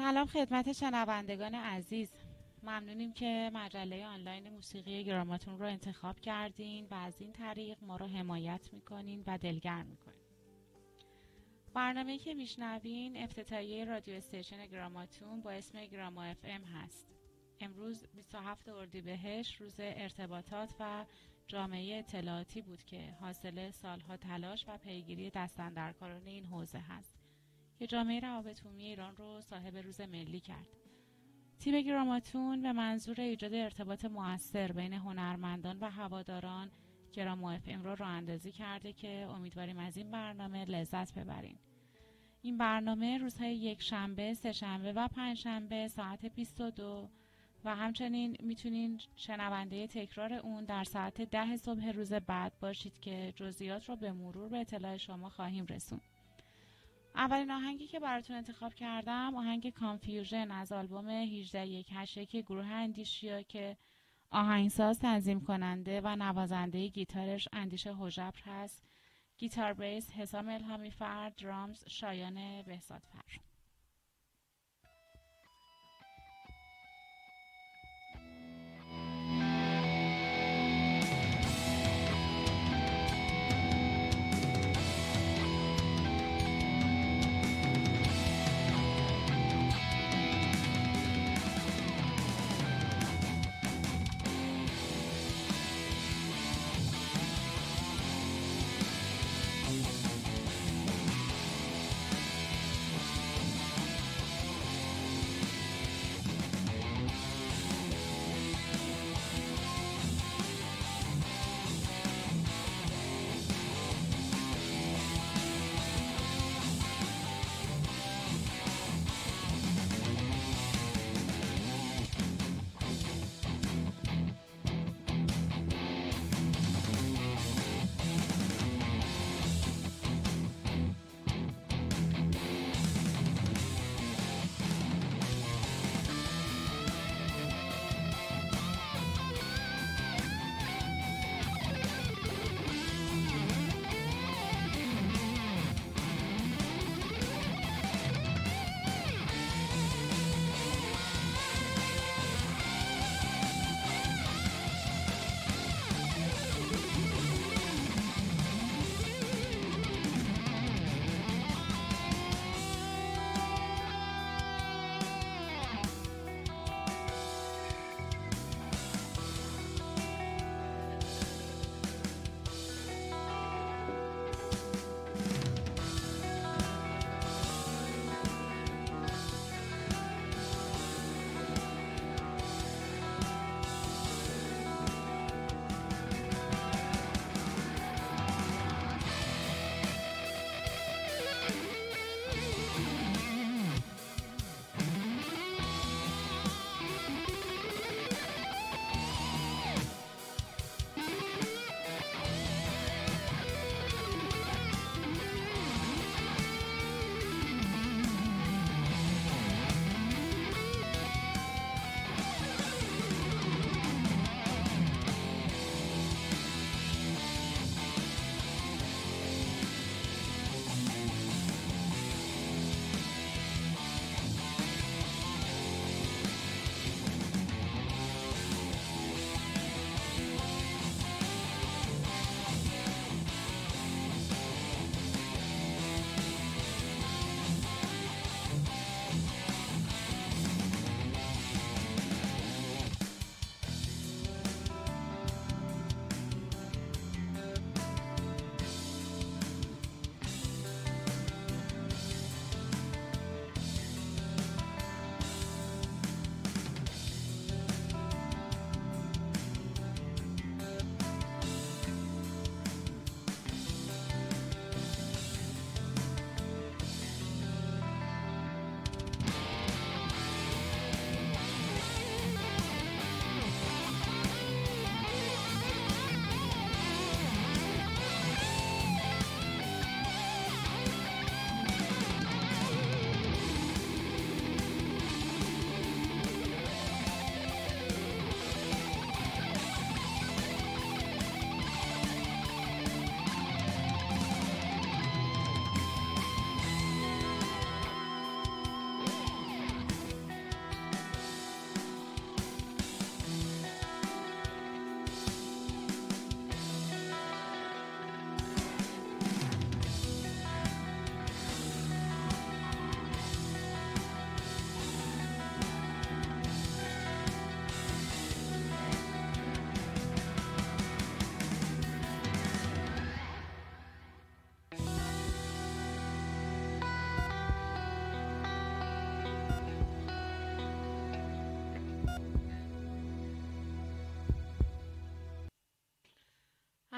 سلام خدمت شنوندگان عزیز. ممنونیم که مجله آنلاین موسیقی گراماتون رو انتخاب کردین و از این طریق ما رو حمایت می‌کنین و دلگرم می‌کنین. برنامه که میشنوین افتتاحیه رادیو استیشن گراماتون با اسم گراما اف ام هست. امروز 27 اردیبهشت روز ارتباطات و جامعه اطلاعاتی بود که حاصل سالها تلاش و پیگیری دستندرکاران این حوزه هست. که جامعه روابط ایران رو صاحب روز ملی کرد تیم گراماتون به منظور ایجاد ارتباط موثر بین هنرمندان و هواداران گراما اف ام رو راه اندازی کرده که امیدواریم از این برنامه لذت ببرین این برنامه روزهای یک شنبه، سه شنبه و پنج شنبه ساعت 22 و همچنین می‌تونین شنونده تکرار اون در ساعت ده صبح روز بعد باشید که جزئیات رو به مرور به اطلاع شما خواهیم رسون. اولین آهنگی که براتون انتخاب کردم آهنگ Confusion از آلبوم 18181 گروه اندیشیا که آهنگساز تنظیم کننده و نوازنده گیتارش اندیشه حجبر هست. گیتار bass حسام الهامی فرد drums شایان بهزاد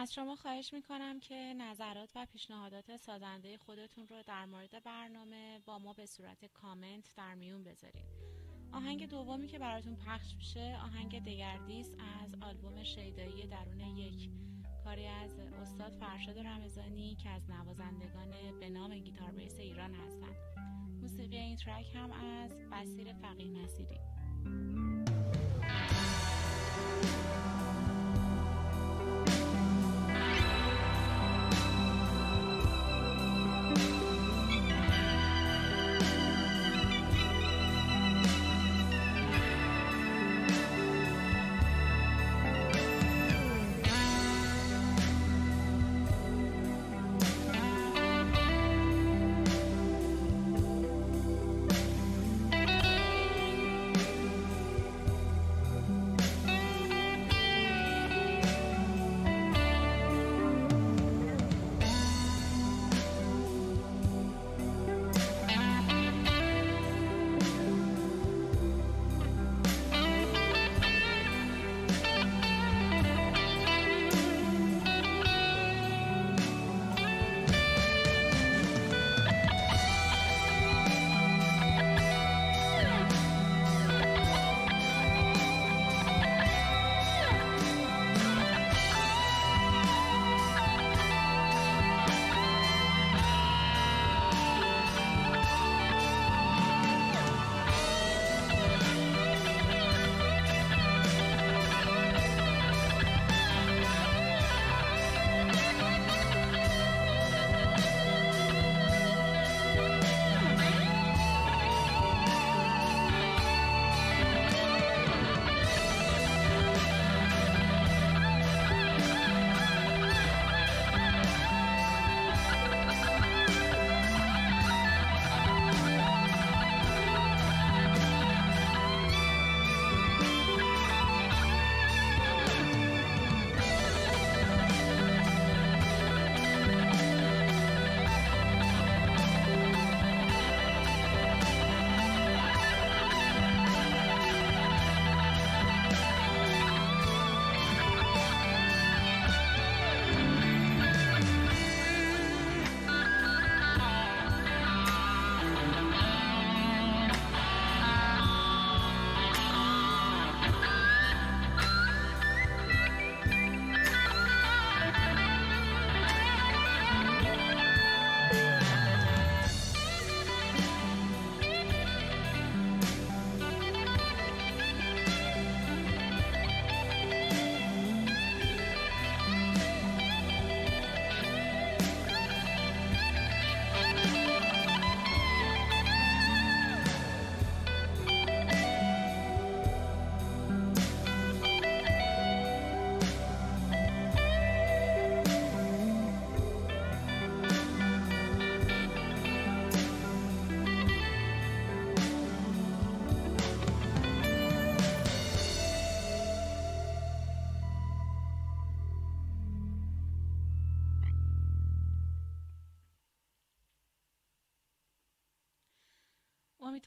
از شما خواهش می‌کنم که نظرات و پیشنهادات سازنده خودتون رو در مورد برنامه با ما به صورت کامنت در میون بذارید. آهنگ دومی که براتون پخش میشه آهنگ دگردیس از آلبوم شیدایی درون یک. کاری از استاد فرشاد رمضانی که از نوازندگان به نام گیتار بیس ایران هستند موسیقی این ترک هم از بسیر فقیه نصیری.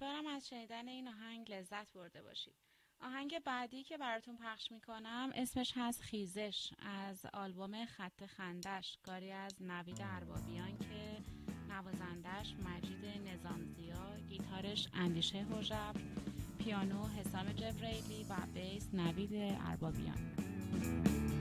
امیدوارم از شنیدن این آهنگ لذت برده باشید. آهنگ بعدی که براتون پخش می‌کنم اسمش هست خیزش از آلبوم خط خندش. کاری از نوید اربابیان که نوازندش مجید نظامزیا گیتارش اندیشه هوژب پیانو حسام جبریلی و بیس نوید اربابیان.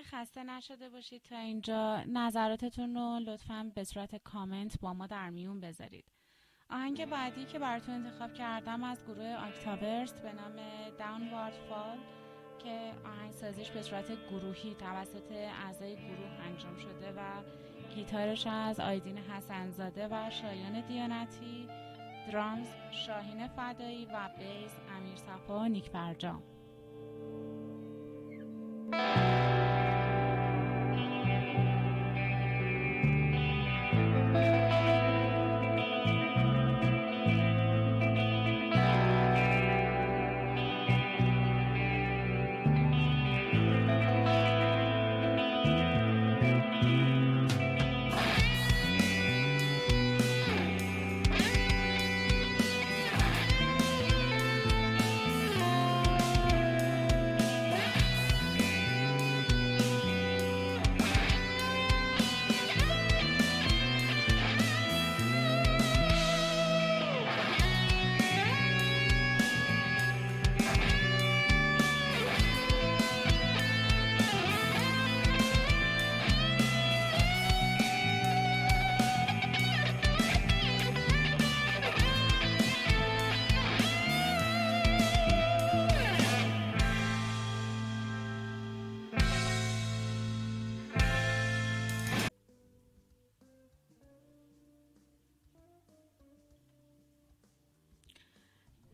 که خسته نشده باشید تا اینجا. نظراتتون رو لطفا به صورت کامنت با ما در میون بذارید. آهنگ بعدی که براتون انتخاب کردم از گروه آکتاورس به نام داونوارد فال که آهنگ سازیش به صورت گروهی توسط اعضای گروه انجام شده و گیتارش از آیدین حسنزاده و شایان دیانتی درامز شاهین فدایی و بیس امیر صفا و نیک برجام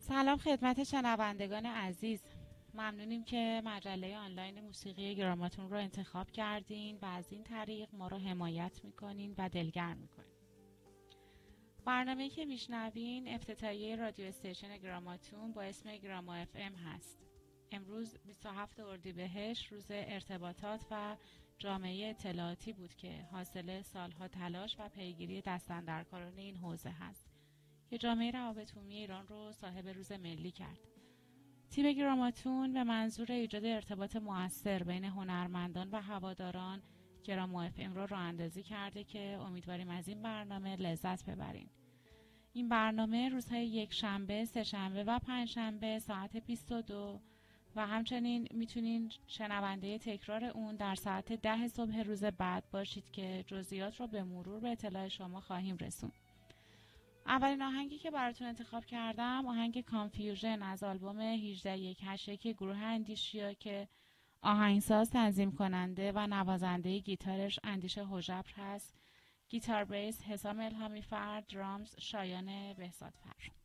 سلام خدمت شنوندگان عزیز. ممنونیم که مجله آنلاین موسیقی گراماتون رو انتخاب کردین و از این طریق ما رو حمایت می‌کنین و دلگرم می‌کنین. برنامه که میشنوین افتتاحیه رادیو استیشن گراماتون با اسم گراما اف ام هست. امروز 27 اردیبهشت روز ارتباطات و جامعه اطلاعاتی بود که حاصل سالها تلاش و پیگیری دستندرکاران این حوزه هست. که جامعه روابط عمومی ایران رو صاحب روز ملی کرد. تیم گراماتون به منظور ایجاد ارتباط موثر بین هنرمندان و هواداران گراما اف ام رو راه اندازی کرده که امیدواریم از این برنامه لذت ببرین. این برنامه روزهای یک شنبه، سه شنبه و پنج شنبه ساعت 22 و همچنین می‌تونین شنونده تکرار اون در ساعت ده صبح روز بعد باشید که جزئیات رو به مرور به اطلاع شما خواهیم رسوند. اولین آهنگی که براتون انتخاب کردم آهنگ Confusion از آلبوم 18181 گروه اندیشیا که آهنگساز تنظیم کننده و نوازنده گیتارش اندیشه حجبر هست. گیتار bass حسام الهامی فرد drums شایان بهزاد فرد.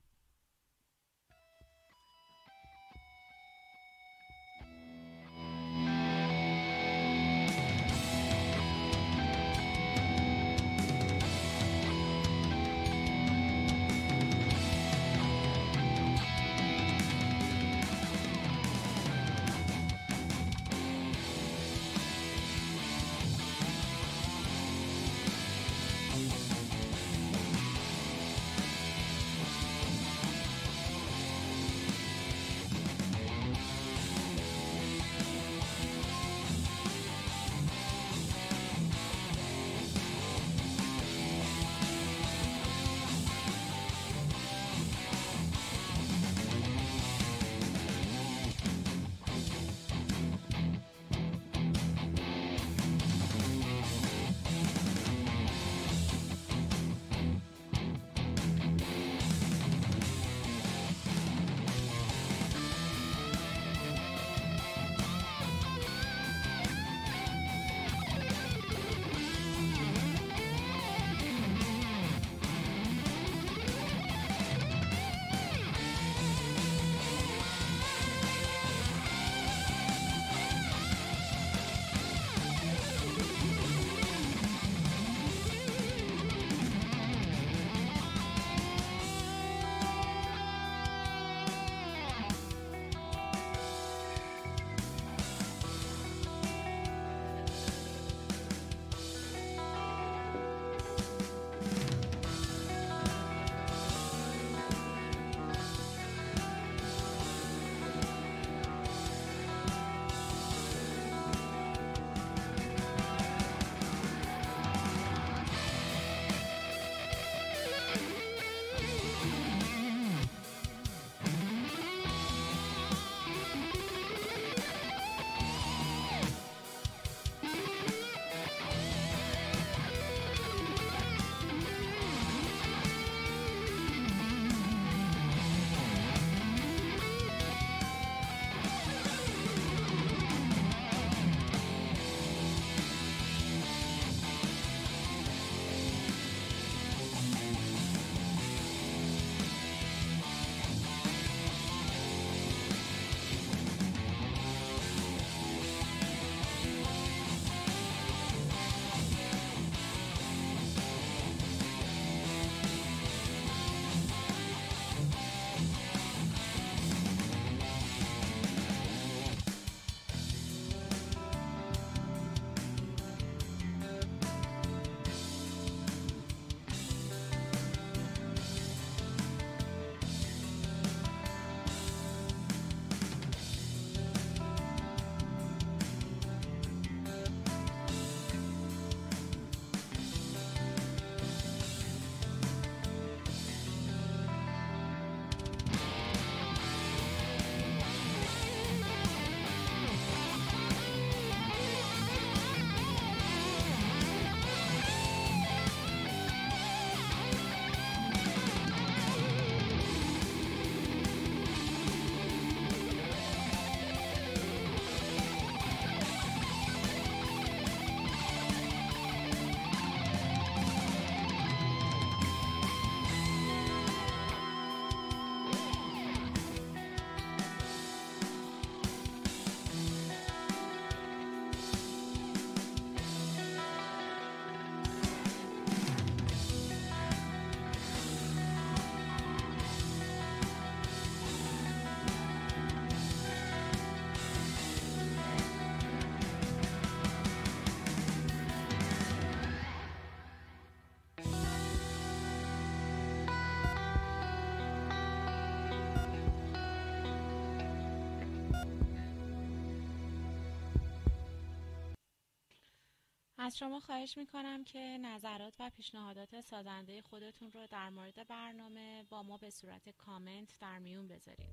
از شما خواهش می‌کنم که نظرات و پیشنهادات سازنده خودتون رو در مورد برنامه با ما به صورت کامنت در میون بذارید.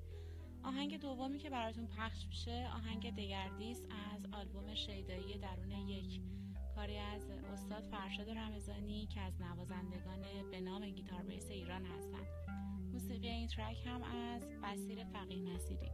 آهنگ دومی که براتون پخش میشه آهنگ دگردیس از آلبوم شیدایی درون یک. کاری از استاد فرشاد رمضانی که از نوازندگان به نام گیتار بیس ایران هستند موسیقی این ترک هم از بسیر فقیه نصیری.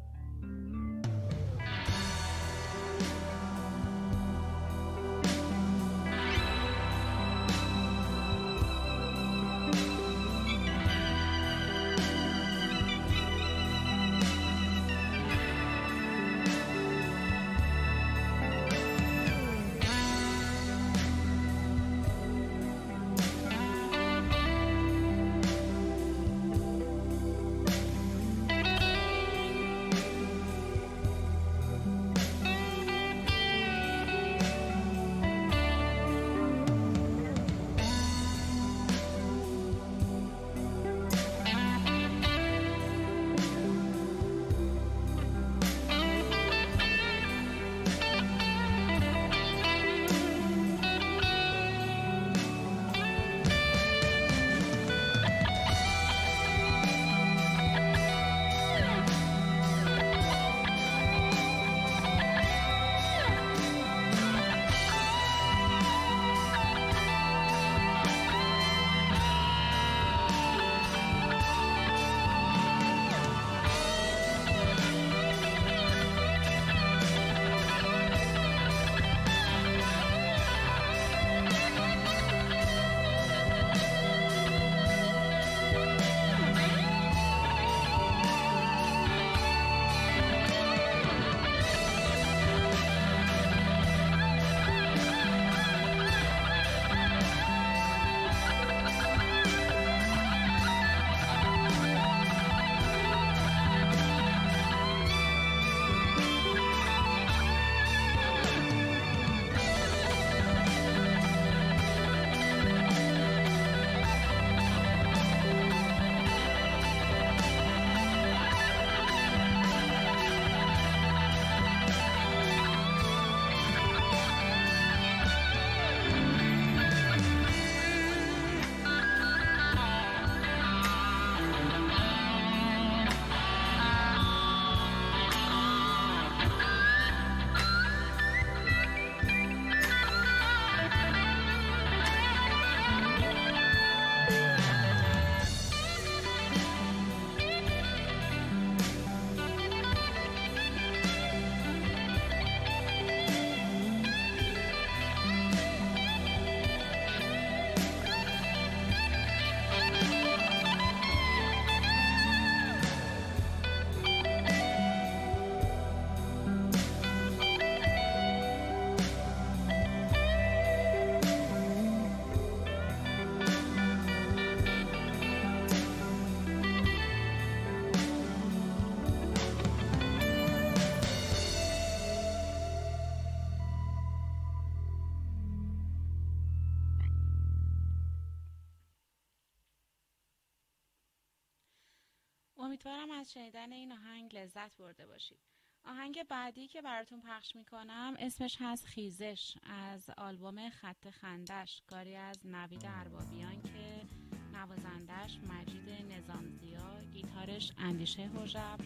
امیدوارم از شنیدن این آهنگ لذت برده باشید. آهنگ بعدی که براتون پخش می‌کنم اسمش هست خیزش از آلبوم خط خندش کاری از نوید اربابیان که نوازندش مجید نظامزیا گیتارش اندیشه هوژب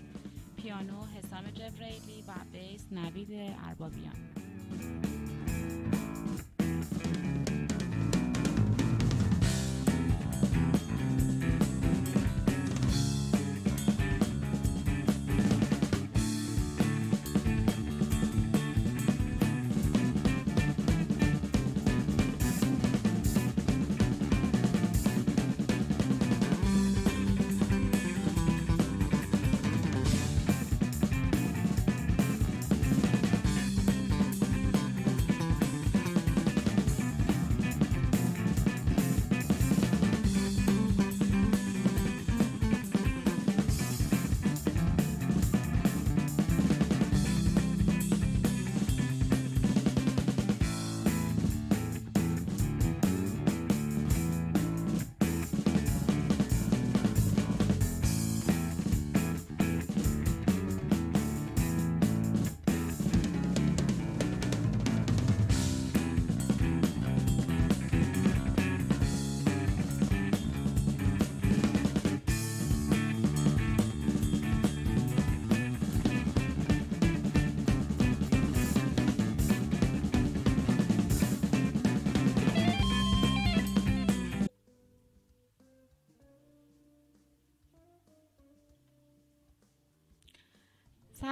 پیانو حسام جبریلی و بیس نوید اربابیان.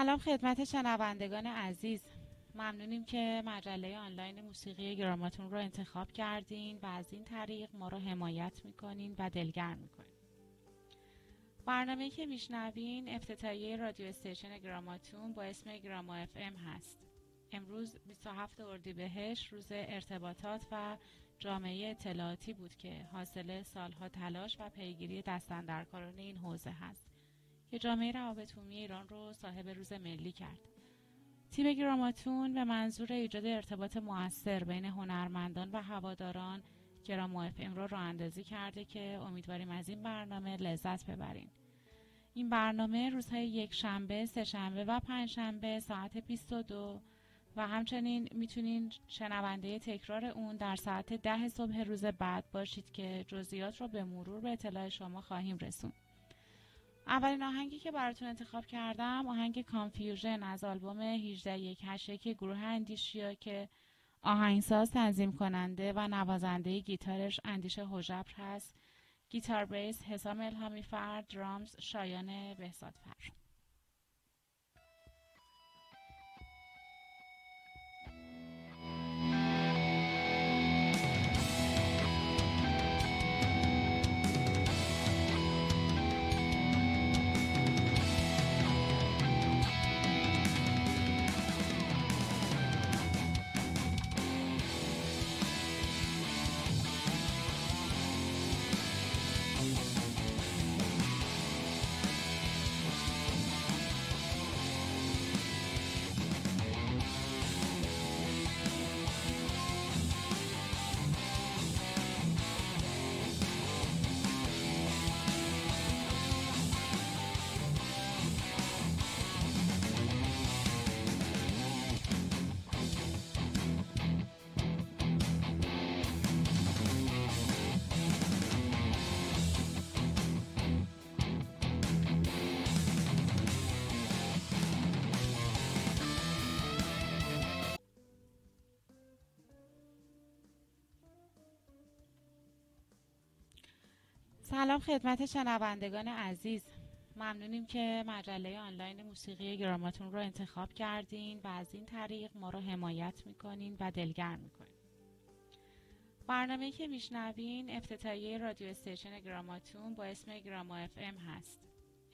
سلام خدمت شنوندگان عزیز. ممنونیم که مجله آنلاین موسیقی گراماتون رو انتخاب کردین و از این طریق ما رو حمایت می‌کنین و دلگرم می‌کنین. برنامه که میشنوین افتتاحیه رادیو استیشن گراماتون با اسم گراما اف ام هست. امروز 27 اردیبهشت روز ارتباطات و جامعه اطلاعاتی بود که حاصل سالها تلاش و پیگیری دستندرکاران این حوزه هست. که جامعه روابط ایران رو صاحب روز ملی کرد تیم گراماتون به منظور ایجاد ارتباط موثر بین هنرمندان و هواداران گرام اف ام رو راه اندازی کرده که امیدواریم از این برنامه لذت ببرین این برنامه روزهای یک شنبه، سه شنبه و پنج شنبه ساعت 22 و همچنین می‌تونین شنونده تکرار اون در ساعت ده صبح روز بعد باشید که جزئیات رو به مرور به اطلاع شما خواهیم رسوند. اولین آهنگی که براتون انتخاب کردم آهنگ Confusion از آلبوم 18181 گروه اندیشیا که آهنگساز تنظیم کننده و نوازنده گیتارش اندیشه حجبر هست. گیتار bass حسام الهامی فرد drums شایان بهزاد فرد. سلام خدمت شنوندگان عزیز. ممنونیم که مجله آنلاین موسیقی گراماتون رو انتخاب کردین و از این طریق ما رو حمایت می‌کنین و دلگرم می‌کنین. برنامه که میشنوین افتتاحیه رادیو استیشن گراماتون با اسم گراما اف ام هست.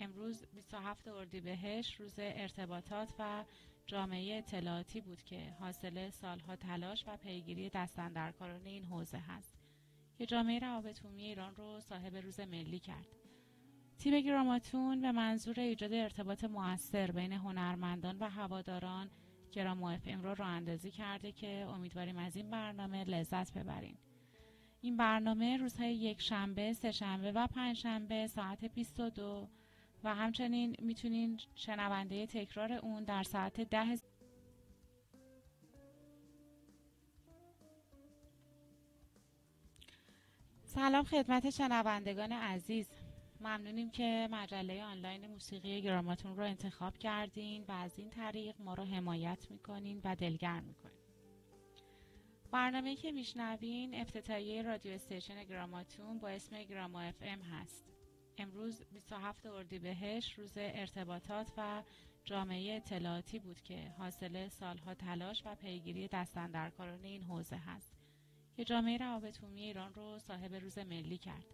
امروز 27 اردیبهشت روز ارتباطات و جامعه اطلاعاتی بود که حاصل سالها تلاش و پیگیری دستندرکاران این حوزه هست. که جامعه روابط ایران رو صاحب روز ملی کرد. تیم گراماتون به منظور ایجاد ارتباط موثر بین هنرمندان و هواداران گرام اف ام رو راه اندازی کرده که امیدواریم از این برنامه لذت ببرین. این برنامه روزهای یک شنبه، سه شنبه و پنج شنبه ساعت 22 و همچنین می‌تونین شنونده تکرار اون در ساعت ده سلام خدمت شنوندگان عزیز. ممنونیم که مجله آنلاین موسیقی گراماتون رو انتخاب کردین و از این طریق ما رو حمایت می‌کنین و دلگرم می‌کنین. برنامه که میشنوین افتتاحیه رادیو استیشن گراماتون با اسم گراما اف ام هست. امروز 27 اردیبهشت روز ارتباطات و جامعه اطلاعاتی بود که حاصل سالها تلاش و پیگیری دستندرکاران این حوزه هست. که جامعه روابط ایران رو صاحب روز ملی کرد.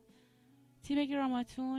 تیم گراماتون